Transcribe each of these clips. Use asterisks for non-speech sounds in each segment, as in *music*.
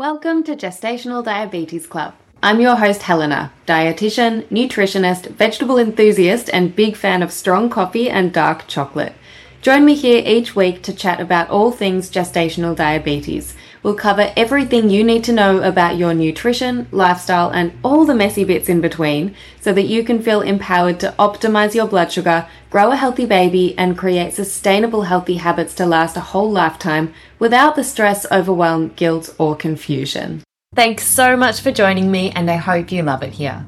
Welcome to Gestational Diabetes Club. I'm your host, Helena, dietitian, nutritionist, vegetable enthusiast, and big fan of strong coffee and dark chocolate. Join me here each week to chat about all things gestational diabetes. We'll cover everything you need to know about your nutrition, lifestyle, and all the messy bits in between so that you can feel empowered to optimize your blood sugar, grow a healthy baby, and create sustainable healthy habits to last a whole lifetime without the stress, overwhelm, guilt, or confusion. Thanks so much for joining me, and I hope you love it here.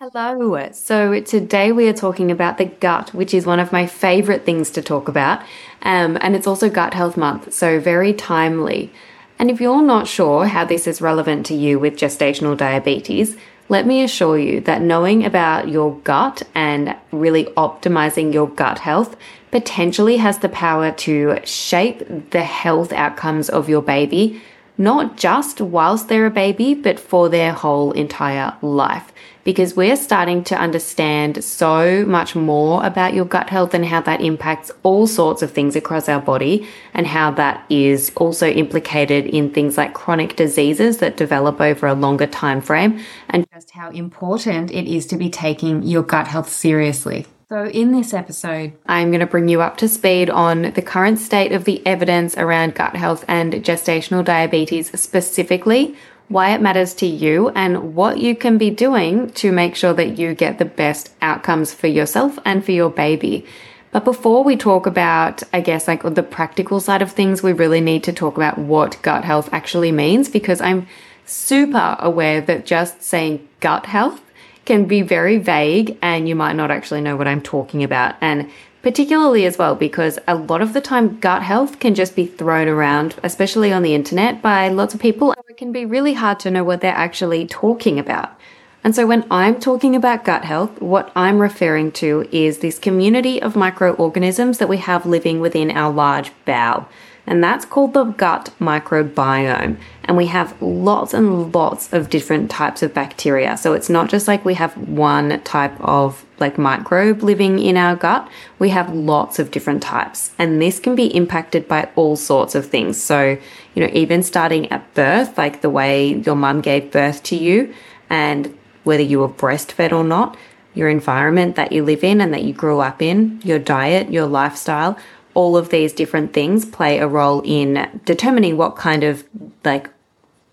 Hello. So today we are talking about the gut, which is one of my favorite things to talk about. Um, and it's also Gut Health Month, so very timely. And if you're not sure how this is relevant to you with gestational diabetes, let me assure you that knowing about your gut and really optimizing your gut health potentially has the power to shape the health outcomes of your baby, not just whilst they're a baby, but for their whole entire life because we're starting to understand so much more about your gut health and how that impacts all sorts of things across our body and how that is also implicated in things like chronic diseases that develop over a longer time frame and just how important it is to be taking your gut health seriously. So, in this episode, I'm going to bring you up to speed on the current state of the evidence around gut health and gestational diabetes specifically, why it matters to you, and what you can be doing to make sure that you get the best outcomes for yourself and for your baby. But before we talk about, I guess, like the practical side of things, we really need to talk about what gut health actually means because I'm super aware that just saying gut health can be very vague and you might not actually know what I'm talking about. And particularly as well because a lot of the time gut health can just be thrown around, especially on the internet, by lots of people. It can be really hard to know what they're actually talking about. And so when I'm talking about gut health, what I'm referring to is this community of microorganisms that we have living within our large bowel and that's called the gut microbiome. And we have lots and lots of different types of bacteria. So it's not just like we have one type of like microbe living in our gut, we have lots of different types. And this can be impacted by all sorts of things. So, you know, even starting at birth, like the way your mum gave birth to you, and whether you were breastfed or not, your environment that you live in and that you grew up in, your diet, your lifestyle, all of these different things play a role in determining what kind of like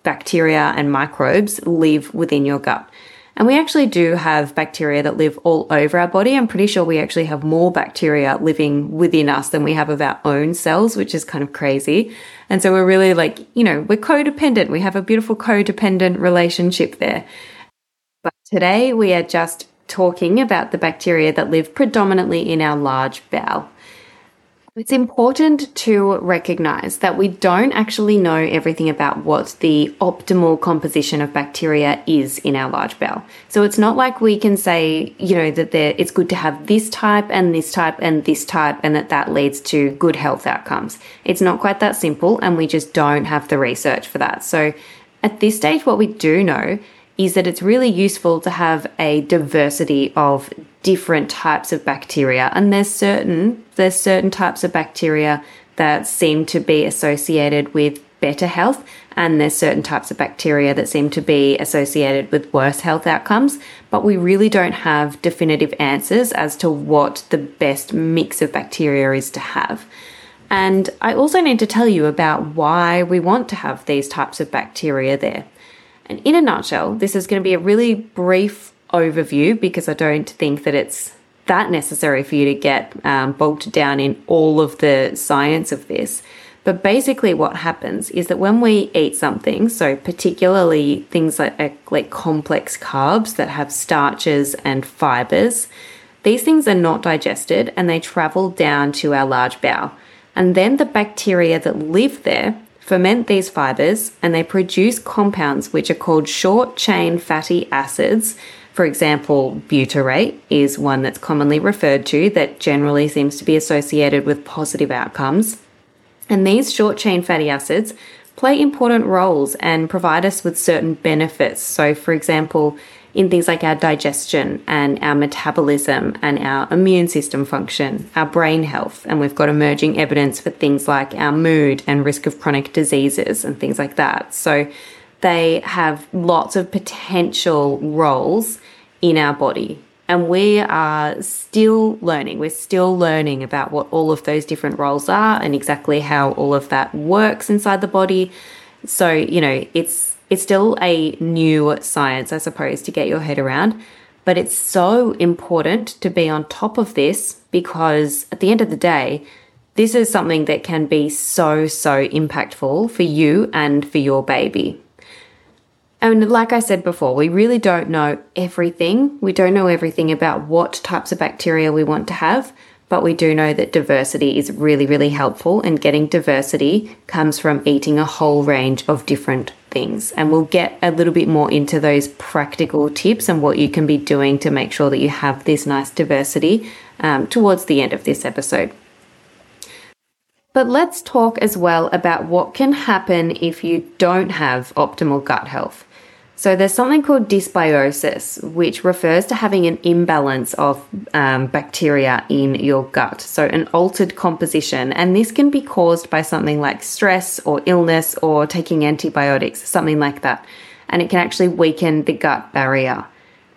bacteria and microbes live within your gut. And we actually do have bacteria that live all over our body. I'm pretty sure we actually have more bacteria living within us than we have of our own cells, which is kind of crazy. And so we're really like, you know, we're codependent. We have a beautiful codependent relationship there. But today we are just talking about the bacteria that live predominantly in our large bowel. It's important to recognize that we don't actually know everything about what the optimal composition of bacteria is in our large bowel. So it's not like we can say, you know, that it's good to have this type and this type and this type and that that leads to good health outcomes. It's not quite that simple and we just don't have the research for that. So at this stage, what we do know is that it's really useful to have a diversity of different types of bacteria. And there's certain there's certain types of bacteria that seem to be associated with better health and there's certain types of bacteria that seem to be associated with worse health outcomes. But we really don't have definitive answers as to what the best mix of bacteria is to have. And I also need to tell you about why we want to have these types of bacteria there. And in a nutshell, this is going to be a really brief overview because I don't think that it's that necessary for you to get um, bogged down in all of the science of this. But basically, what happens is that when we eat something, so particularly things like, like complex carbs that have starches and fibers, these things are not digested and they travel down to our large bowel. And then the bacteria that live there ferment these fibers and they produce compounds which are called short chain fatty acids. For example, butyrate is one that's commonly referred to that generally seems to be associated with positive outcomes. And these short chain fatty acids play important roles and provide us with certain benefits. So, for example, in things like our digestion and our metabolism and our immune system function, our brain health, and we've got emerging evidence for things like our mood and risk of chronic diseases and things like that. So they have lots of potential roles in our body. And we are still learning. We're still learning about what all of those different roles are and exactly how all of that works inside the body. So, you know, it's it's still a new science, I suppose, to get your head around. But it's so important to be on top of this because at the end of the day, this is something that can be so, so impactful for you and for your baby. And like I said before, we really don't know everything. We don't know everything about what types of bacteria we want to have, but we do know that diversity is really, really helpful. And getting diversity comes from eating a whole range of different things. And we'll get a little bit more into those practical tips and what you can be doing to make sure that you have this nice diversity um, towards the end of this episode. But let's talk as well about what can happen if you don't have optimal gut health. So there's something called dysbiosis, which refers to having an imbalance of um, bacteria in your gut. So an altered composition, and this can be caused by something like stress or illness or taking antibiotics, something like that. And it can actually weaken the gut barrier.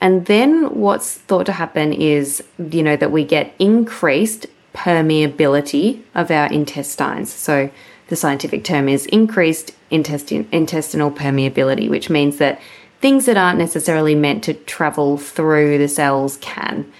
And then what's thought to happen is, you know, that we get increased permeability of our intestines. So the scientific term is increased intestin- intestinal permeability, which means that things that aren't necessarily meant to travel through the cells can.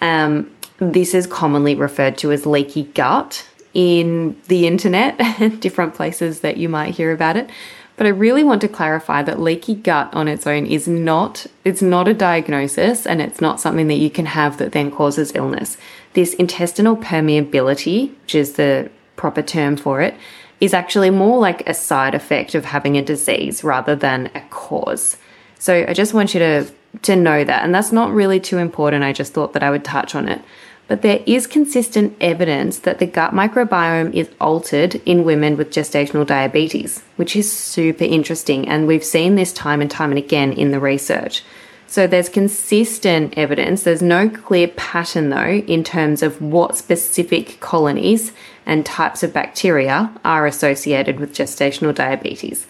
Um, this is commonly referred to as leaky gut in the internet, *laughs* different places that you might hear about it. But I really want to clarify that leaky gut on its own is not it's not a diagnosis and it's not something that you can have that then causes illness. This intestinal permeability, which is the proper term for it, is actually more like a side effect of having a disease rather than a cause. So I just want you to to know that and that's not really too important. I just thought that I would touch on it. But there is consistent evidence that the gut microbiome is altered in women with gestational diabetes, which is super interesting and we've seen this time and time and again in the research. So there's consistent evidence. There's no clear pattern though in terms of what specific colonies and types of bacteria are associated with gestational diabetes.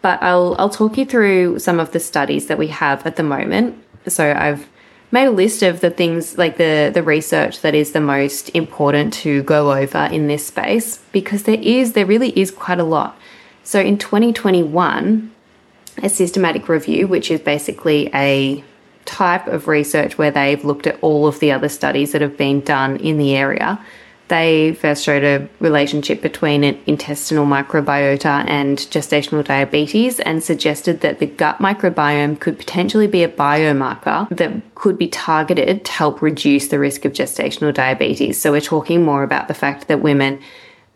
But I'll, I'll talk you through some of the studies that we have at the moment. So I've made a list of the things like the, the research that is the most important to go over in this space because there is, there really is quite a lot. So in 2021, a systematic review, which is basically a type of research where they've looked at all of the other studies that have been done in the area. They first showed a relationship between an intestinal microbiota and gestational diabetes and suggested that the gut microbiome could potentially be a biomarker that could be targeted to help reduce the risk of gestational diabetes. So we're talking more about the fact that women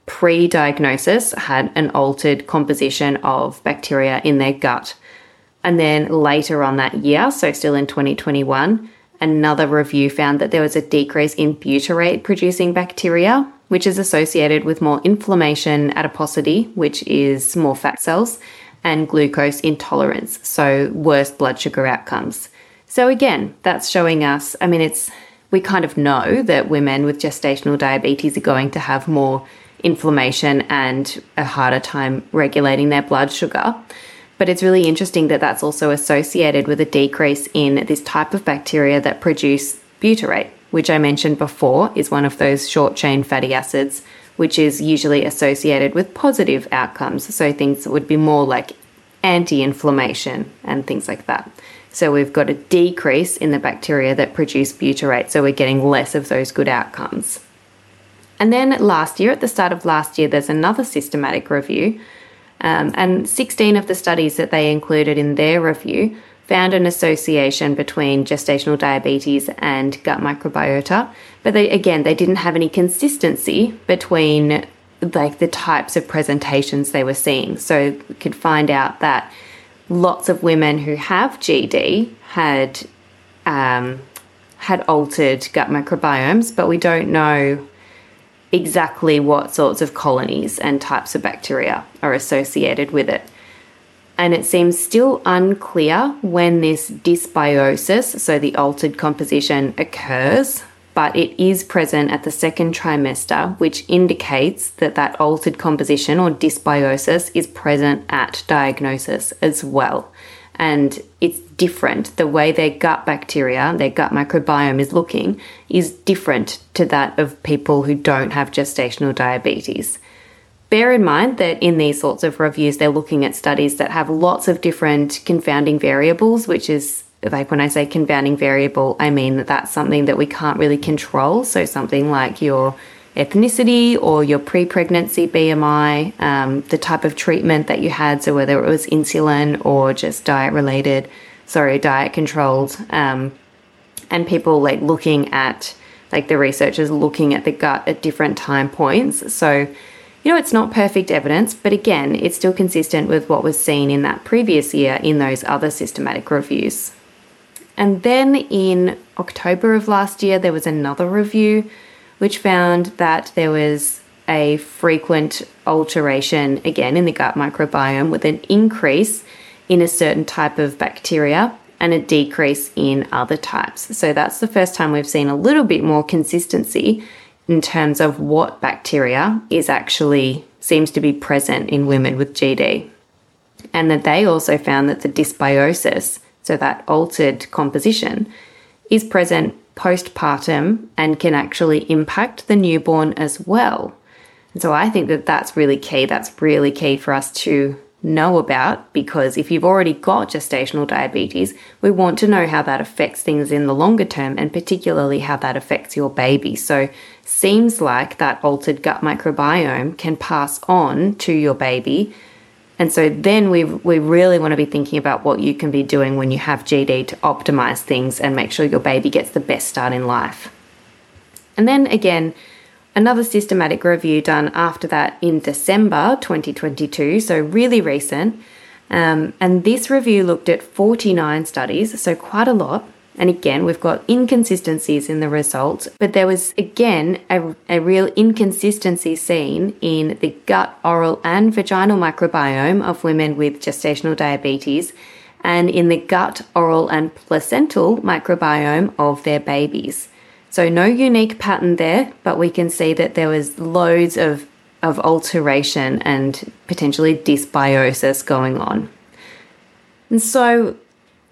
pre diagnosis had an altered composition of bacteria in their gut. And then later on that year, so still in 2021, another review found that there was a decrease in butyrate producing bacteria, which is associated with more inflammation, adiposity, which is more fat cells, and glucose intolerance, so worse blood sugar outcomes. So again, that's showing us, I mean, it's we kind of know that women with gestational diabetes are going to have more inflammation and a harder time regulating their blood sugar. But it's really interesting that that's also associated with a decrease in this type of bacteria that produce butyrate, which I mentioned before is one of those short chain fatty acids, which is usually associated with positive outcomes. So things would be more like anti inflammation and things like that. So we've got a decrease in the bacteria that produce butyrate, so we're getting less of those good outcomes. And then last year, at the start of last year, there's another systematic review. Um, and 16 of the studies that they included in their review found an association between gestational diabetes and gut microbiota. But they, again, they didn't have any consistency between like the types of presentations they were seeing. So we could find out that lots of women who have GD had um, had altered gut microbiomes, but we don't know exactly what sorts of colonies and types of bacteria are associated with it. and it seems still unclear when this dysbiosis, so the altered composition, occurs, but it is present at the second trimester, which indicates that that altered composition or dysbiosis is present at diagnosis as well. And it's different. The way their gut bacteria, their gut microbiome is looking, is different to that of people who don't have gestational diabetes. Bear in mind that in these sorts of reviews, they're looking at studies that have lots of different confounding variables, which is like when I say confounding variable, I mean that that's something that we can't really control. So something like your ethnicity or your pre pregnancy BMI, um, the type of treatment that you had, so whether it was insulin or just diet related, sorry, diet controlled, um, and people like looking at, like the researchers looking at the gut at different time points. So, you know, it's not perfect evidence, but again, it's still consistent with what was seen in that previous year in those other systematic reviews. And then in October of last year, there was another review which found that there was a frequent alteration again in the gut microbiome with an increase in a certain type of bacteria and a decrease in other types. So that's the first time we've seen a little bit more consistency in terms of what bacteria is actually seems to be present in women with GD. And that they also found that the dysbiosis so that altered composition, is present postpartum and can actually impact the newborn as well. And so I think that that's really key. That's really key for us to know about because if you've already got gestational diabetes, we want to know how that affects things in the longer term and particularly how that affects your baby. So, seems like that altered gut microbiome can pass on to your baby and so then we we really want to be thinking about what you can be doing when you have GD to optimize things and make sure your baby gets the best start in life. And then again, another systematic review done after that in December 2022, so really recent. Um, and this review looked at 49 studies, so quite a lot. And again, we've got inconsistencies in the results, but there was again a, a real inconsistency seen in the gut, oral, and vaginal microbiome of women with gestational diabetes and in the gut, oral, and placental microbiome of their babies. So, no unique pattern there, but we can see that there was loads of, of alteration and potentially dysbiosis going on. And so,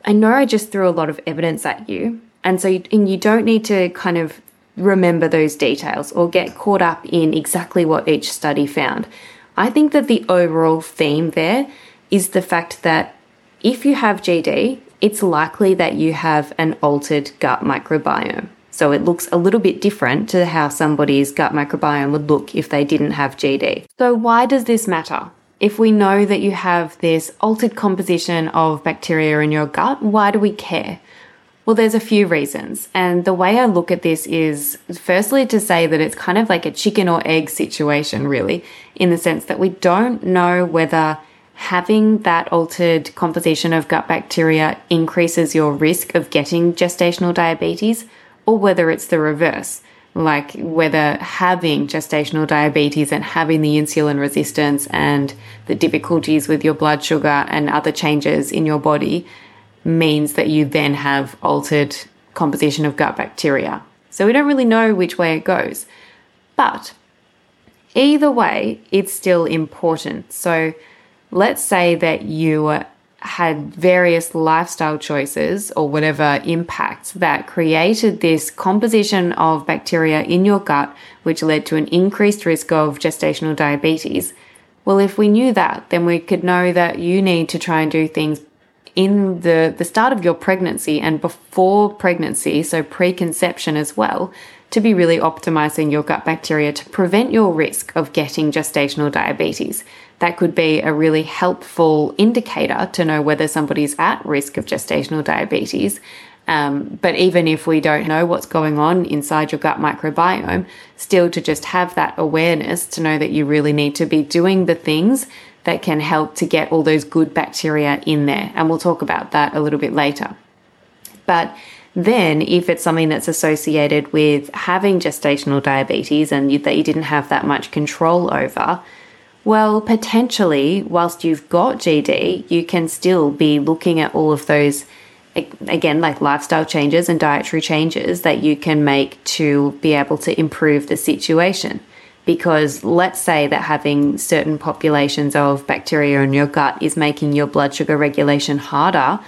I know I just threw a lot of evidence at you, and so you, and you don't need to kind of remember those details or get caught up in exactly what each study found. I think that the overall theme there is the fact that if you have GD, it's likely that you have an altered gut microbiome. So it looks a little bit different to how somebody's gut microbiome would look if they didn't have GD. So, why does this matter? If we know that you have this altered composition of bacteria in your gut, why do we care? Well, there's a few reasons. And the way I look at this is firstly to say that it's kind of like a chicken or egg situation, really, in the sense that we don't know whether having that altered composition of gut bacteria increases your risk of getting gestational diabetes or whether it's the reverse like whether having gestational diabetes and having the insulin resistance and the difficulties with your blood sugar and other changes in your body means that you then have altered composition of gut bacteria. So we don't really know which way it goes. But either way, it's still important. So let's say that you had various lifestyle choices or whatever impacts that created this composition of bacteria in your gut, which led to an increased risk of gestational diabetes. Well, if we knew that, then we could know that you need to try and do things in the, the start of your pregnancy and before pregnancy, so preconception as well, to be really optimizing your gut bacteria to prevent your risk of getting gestational diabetes that could be a really helpful indicator to know whether somebody's at risk of gestational diabetes. Um, but even if we don't know what's going on inside your gut microbiome, still to just have that awareness to know that you really need to be doing the things that can help to get all those good bacteria in there. And we'll talk about that a little bit later. But then, if it's something that's associated with having gestational diabetes and you, that you didn't have that much control over, Well, potentially, whilst you've got GD, you can still be looking at all of those, again, like lifestyle changes and dietary changes that you can make to be able to improve the situation. Because let's say that having certain populations of bacteria in your gut is making your blood sugar regulation harder,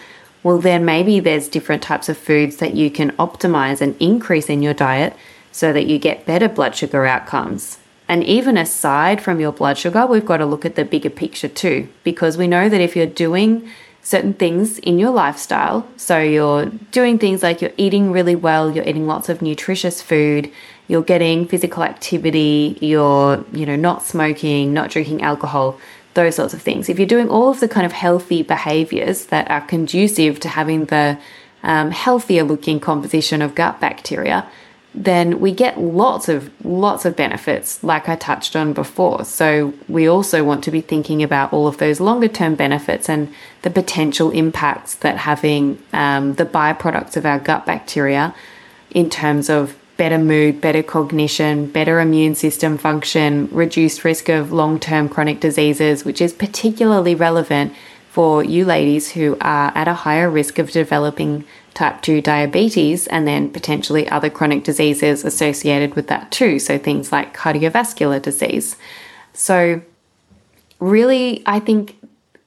well, then maybe there's different types of foods that you can optimize and increase in your diet so that you get better blood sugar outcomes. And even aside from your blood sugar, we've got to look at the bigger picture too, because we know that if you're doing certain things in your lifestyle, so you're doing things like you're eating really well, you're eating lots of nutritious food, you're getting physical activity, you're, you know, not smoking, not drinking alcohol, those sorts of things. If you're doing all of the kind of healthy behaviors that are conducive to having the um, healthier looking composition of gut bacteria, then we get lots of lots of benefits like i touched on before so we also want to be thinking about all of those longer term benefits and the potential impacts that having um, the byproducts of our gut bacteria in terms of better mood better cognition better immune system function reduced risk of long term chronic diseases which is particularly relevant for you ladies who are at a higher risk of developing type 2 diabetes and then potentially other chronic diseases associated with that too. So things like cardiovascular disease. So, really, I think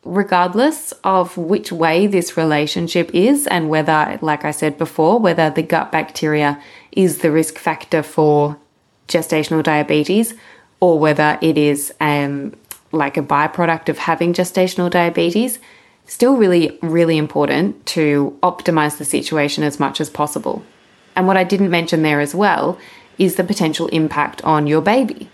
regardless of which way this relationship is and whether, like I said before, whether the gut bacteria is the risk factor for gestational diabetes or whether it is um, like a byproduct of having gestational diabetes, still really, really important to optimize the situation as much as possible. And what I didn't mention there as well is the potential impact on your baby.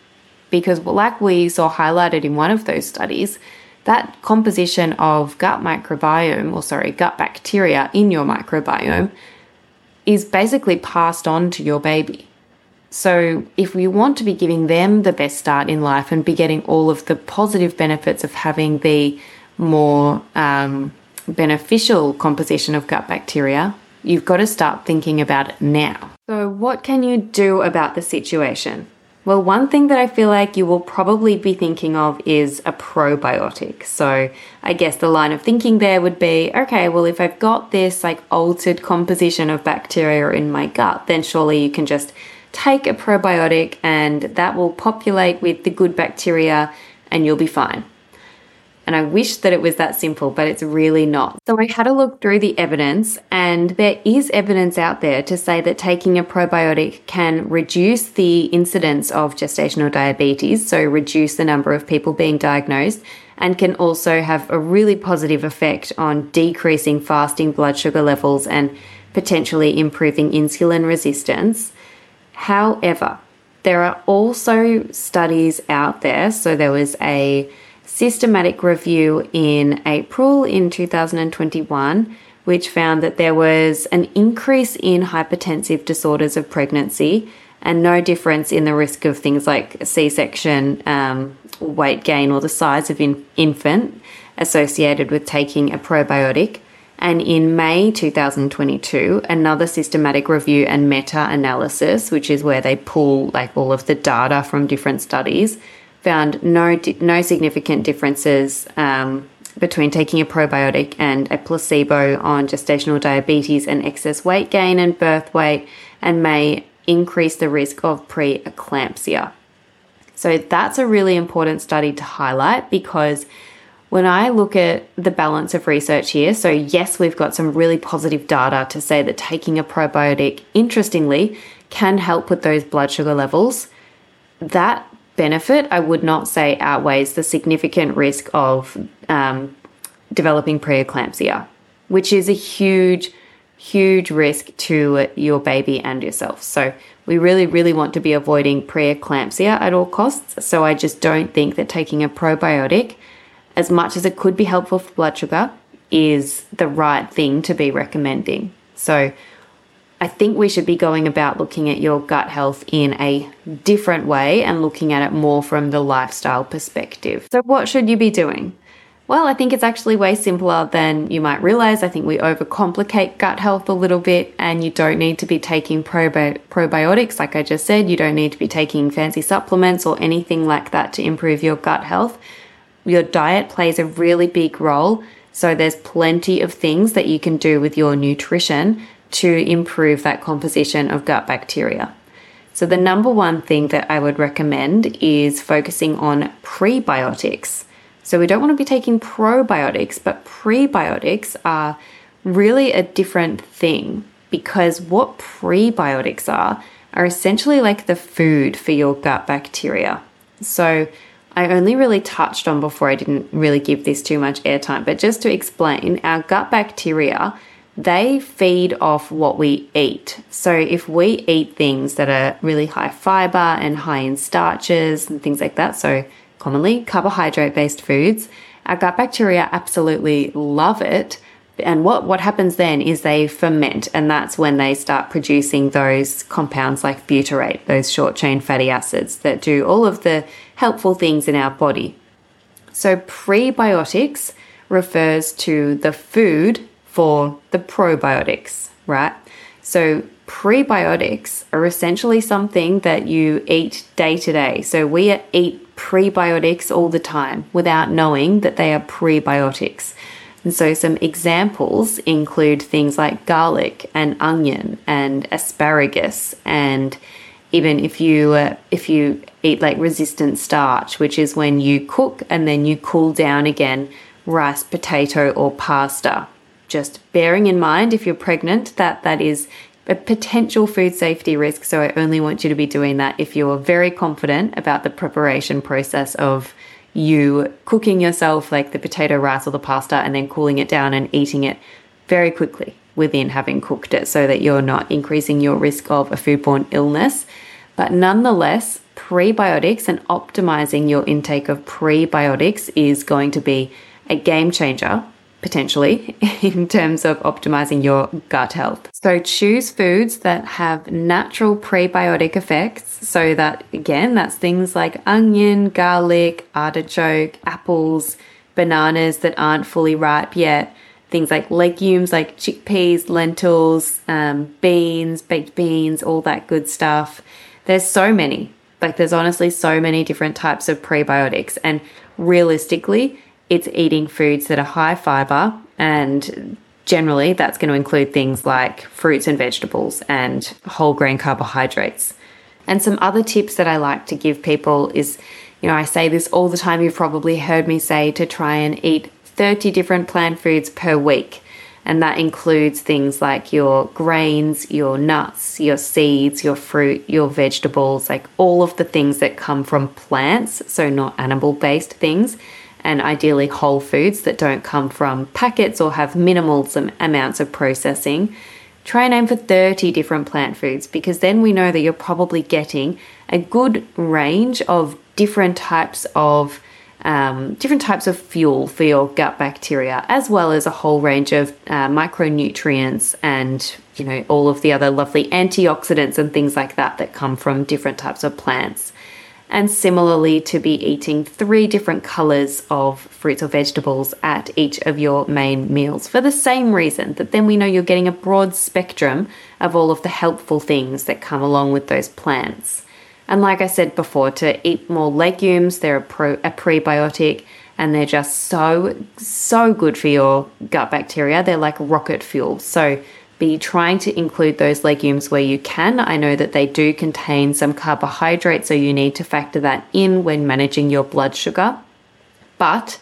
Because, like we saw highlighted in one of those studies, that composition of gut microbiome, or sorry, gut bacteria in your microbiome, is basically passed on to your baby. So, if we want to be giving them the best start in life and be getting all of the positive benefits of having the more um, beneficial composition of gut bacteria, you've got to start thinking about it now. So, what can you do about the situation? Well, one thing that I feel like you will probably be thinking of is a probiotic. So, I guess the line of thinking there would be okay, well, if I've got this like altered composition of bacteria in my gut, then surely you can just take a probiotic and that will populate with the good bacteria and you'll be fine. And I wish that it was that simple, but it's really not. So I had a look through the evidence, and there is evidence out there to say that taking a probiotic can reduce the incidence of gestational diabetes, so reduce the number of people being diagnosed, and can also have a really positive effect on decreasing fasting blood sugar levels and potentially improving insulin resistance. However, there are also studies out there. So there was a systematic review in April in 2021, which found that there was an increase in hypertensive disorders of pregnancy and no difference in the risk of things like C section, um, weight gain, or the size of in- infant associated with taking a probiotic. And in May 2022, another systematic review and meta analysis, which is where they pull like all of the data from different studies, found no no significant differences um, between taking a probiotic and a placebo on gestational diabetes and excess weight gain and birth weight, and may increase the risk of preeclampsia. So that's a really important study to highlight because when I look at the balance of research here, so yes, we've got some really positive data to say that taking a probiotic, interestingly, can help with those blood sugar levels. That benefit, I would not say outweighs the significant risk of um, developing preeclampsia, which is a huge, huge risk to your baby and yourself. So, we really, really want to be avoiding preeclampsia at all costs. So, I just don't think that taking a probiotic, as much as it could be helpful for blood sugar, is the right thing to be recommending. So, I think we should be going about looking at your gut health in a different way and looking at it more from the lifestyle perspective. So, what should you be doing? Well, I think it's actually way simpler than you might realize. I think we overcomplicate gut health a little bit, and you don't need to be taking probi- probiotics, like I just said. You don't need to be taking fancy supplements or anything like that to improve your gut health. Your diet plays a really big role, so there's plenty of things that you can do with your nutrition to improve that composition of gut bacteria. So, the number one thing that I would recommend is focusing on prebiotics. So we don't want to be taking probiotics, but prebiotics are really a different thing because what prebiotics are are essentially like the food for your gut bacteria. So I only really touched on before, I didn't really give this too much airtime, but just to explain, our gut bacteria they feed off what we eat. So if we eat things that are really high fiber and high in starches and things like that, so commonly carbohydrate based foods, our gut bacteria absolutely love it. And what, what happens then is they ferment, and that's when they start producing those compounds like butyrate, those short chain fatty acids that do all of the helpful things in our body. So, prebiotics refers to the food for the probiotics, right? So, prebiotics are essentially something that you eat day to day. So, we eat prebiotics all the time without knowing that they are prebiotics. And so, some examples include things like garlic and onion and asparagus, and even if you uh, if you eat like resistant starch, which is when you cook and then you cool down again, rice, potato, or pasta. Just bearing in mind if you're pregnant that that is a potential food safety risk. So I only want you to be doing that if you're very confident about the preparation process of you cooking yourself like the potato, rice, or the pasta and then cooling it down and eating it very quickly within having cooked it so that you're not increasing your risk of a foodborne illness. But nonetheless, prebiotics and optimizing your intake of prebiotics is going to be a game changer potentially *laughs* in terms of optimizing your gut health. So choose foods that have natural prebiotic effects so that again that's things like onion, garlic, artichoke, apples, bananas that aren't fully ripe yet, things like legumes like chickpeas, lentils, um, beans, baked beans, all that good stuff. There's so many. Like there's honestly so many different types of prebiotics and realistically it's eating foods that are high fiber and generally that's going to include things like fruits and vegetables and whole grain carbohydrates. And some other tips that I like to give people is, you know, I say this all the time, you've probably heard me say to try and eat 30 different plant foods per week. And that includes things like your grains, your nuts, your seeds, your fruit, your vegetables, like all of the things that come from plants, so not animal based things and ideally whole foods that don't come from packets or have minimal amounts of processing. Try and aim for 30 different plant foods because then we know that you're probably getting a good range of different types of um, different types of fuel for your gut bacteria, as well as a whole range of uh, micronutrients and you know all of the other lovely antioxidants and things like that that come from different types of plants and similarly to be eating three different colors of fruits or vegetables at each of your main meals for the same reason that then we know you're getting a broad spectrum of all of the helpful things that come along with those plants. And like I said before, to eat more legumes, they're a, pro, a prebiotic and they're just so, so good for your gut bacteria. They're like rocket fuel. So be trying to include those legumes where you can. I know that they do contain some carbohydrates, so you need to factor that in when managing your blood sugar. But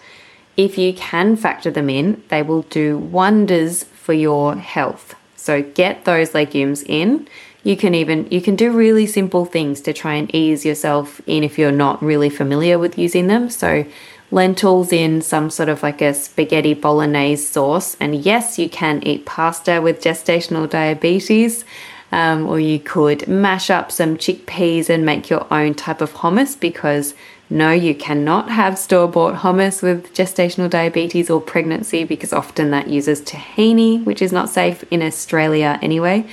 if you can factor them in, they will do wonders for your health. So get those legumes in. You can even you can do really simple things to try and ease yourself in if you're not really familiar with using them. So lentils in some sort of like a spaghetti bolognese sauce. And yes, you can eat pasta with gestational diabetes. Um, or you could mash up some chickpeas and make your own type of hummus because no, you cannot have store bought hummus with gestational diabetes or pregnancy because often that uses tahini, which is not safe in Australia anyway.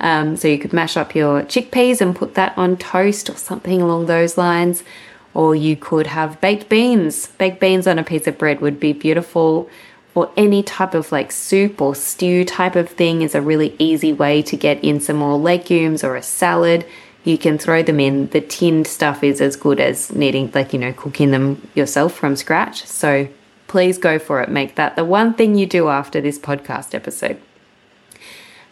Um, so you could mash up your chickpeas and put that on toast or something along those lines or you could have baked beans. Baked beans on a piece of bread would be beautiful. Or any type of like soup or stew type of thing is a really easy way to get in some more legumes or a salad. You can throw them in. The tinned stuff is as good as needing, like, you know, cooking them yourself from scratch. So please go for it. Make that the one thing you do after this podcast episode.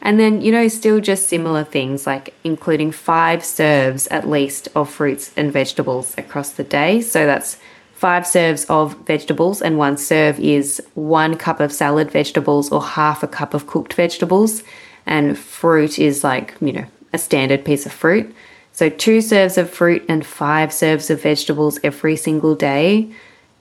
And then, you know, still just similar things like including five serves at least of fruits and vegetables across the day. So that's five serves of vegetables, and one serve is one cup of salad vegetables or half a cup of cooked vegetables. And fruit is like, you know, a standard piece of fruit. So two serves of fruit and five serves of vegetables every single day.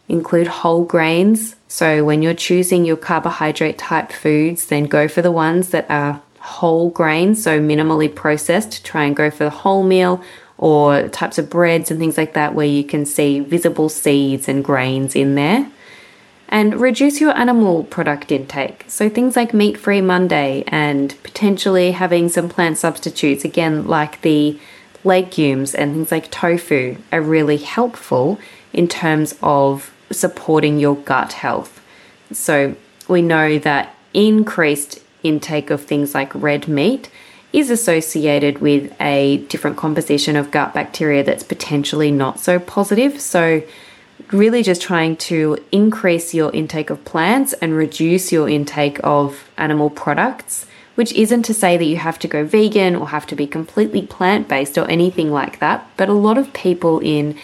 Include whole grains. So when you're choosing your carbohydrate type foods, then go for the ones that are whole grains, so minimally processed. Try and go for the whole meal or types of breads and things like that where you can see visible seeds and grains in there. And reduce your animal product intake. So things like meat free Monday and potentially having some plant substitutes, again, like the legumes and things like tofu, are really helpful in terms of supporting your gut health. So we know that increased intake of things like red meat is associated with a different composition of gut bacteria that's potentially not so positive. So, really just trying to increase your intake of plants and reduce your intake of animal products, which isn't to say that you have to go vegan or have to be completely plant based or anything like that. But a lot of people in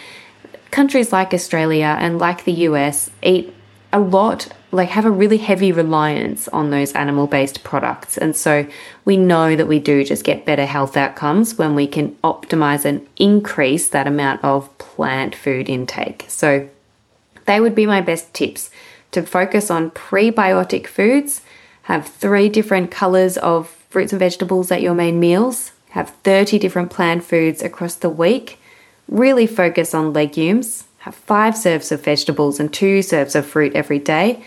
countries like Australia and like the US eat a lot like have a really heavy reliance on those animal based products. And so we know that we do just get better health outcomes when we can optimize and increase that amount of plant food intake. So they would be my best tips to focus on prebiotic foods, have three different colors of fruits and vegetables at your main meals, have 30 different plant foods across the week, really focus on legumes, have five serves of vegetables and two serves of fruit every day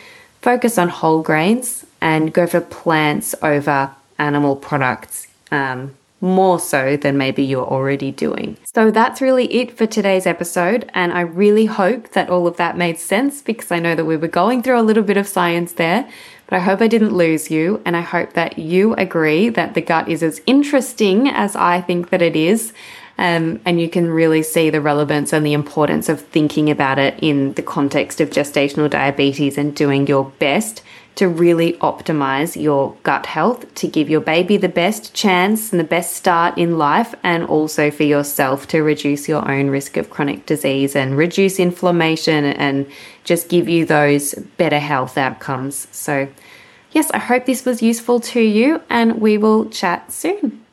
focus on whole grains and go for plants over animal products um, more so than maybe you're already doing. So that's really it for today's episode. And I really hope that all of that made sense because I know that we were going through a little bit of science there. But I hope I didn't lose you. And I hope that you agree that the gut is as interesting as I think that it is. Um, and you can really see the relevance and the importance of thinking about it in the context of gestational diabetes and doing your best to really optimize your gut health to give your baby the best chance and the best start in life, and also for yourself to reduce your own risk of chronic disease and reduce inflammation and just give you those better health outcomes. So, yes, I hope this was useful to you, and we will chat soon.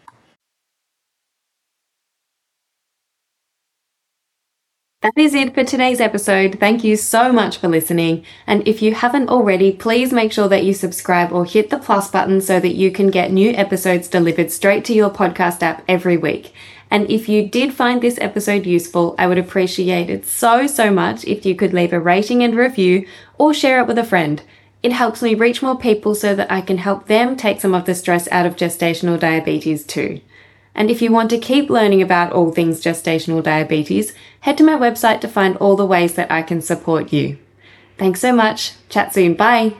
That is it for today's episode. Thank you so much for listening. And if you haven't already, please make sure that you subscribe or hit the plus button so that you can get new episodes delivered straight to your podcast app every week. And if you did find this episode useful, I would appreciate it so, so much if you could leave a rating and review or share it with a friend. It helps me reach more people so that I can help them take some of the stress out of gestational diabetes too. And if you want to keep learning about all things gestational diabetes, head to my website to find all the ways that I can support you. Thanks so much. Chat soon. Bye.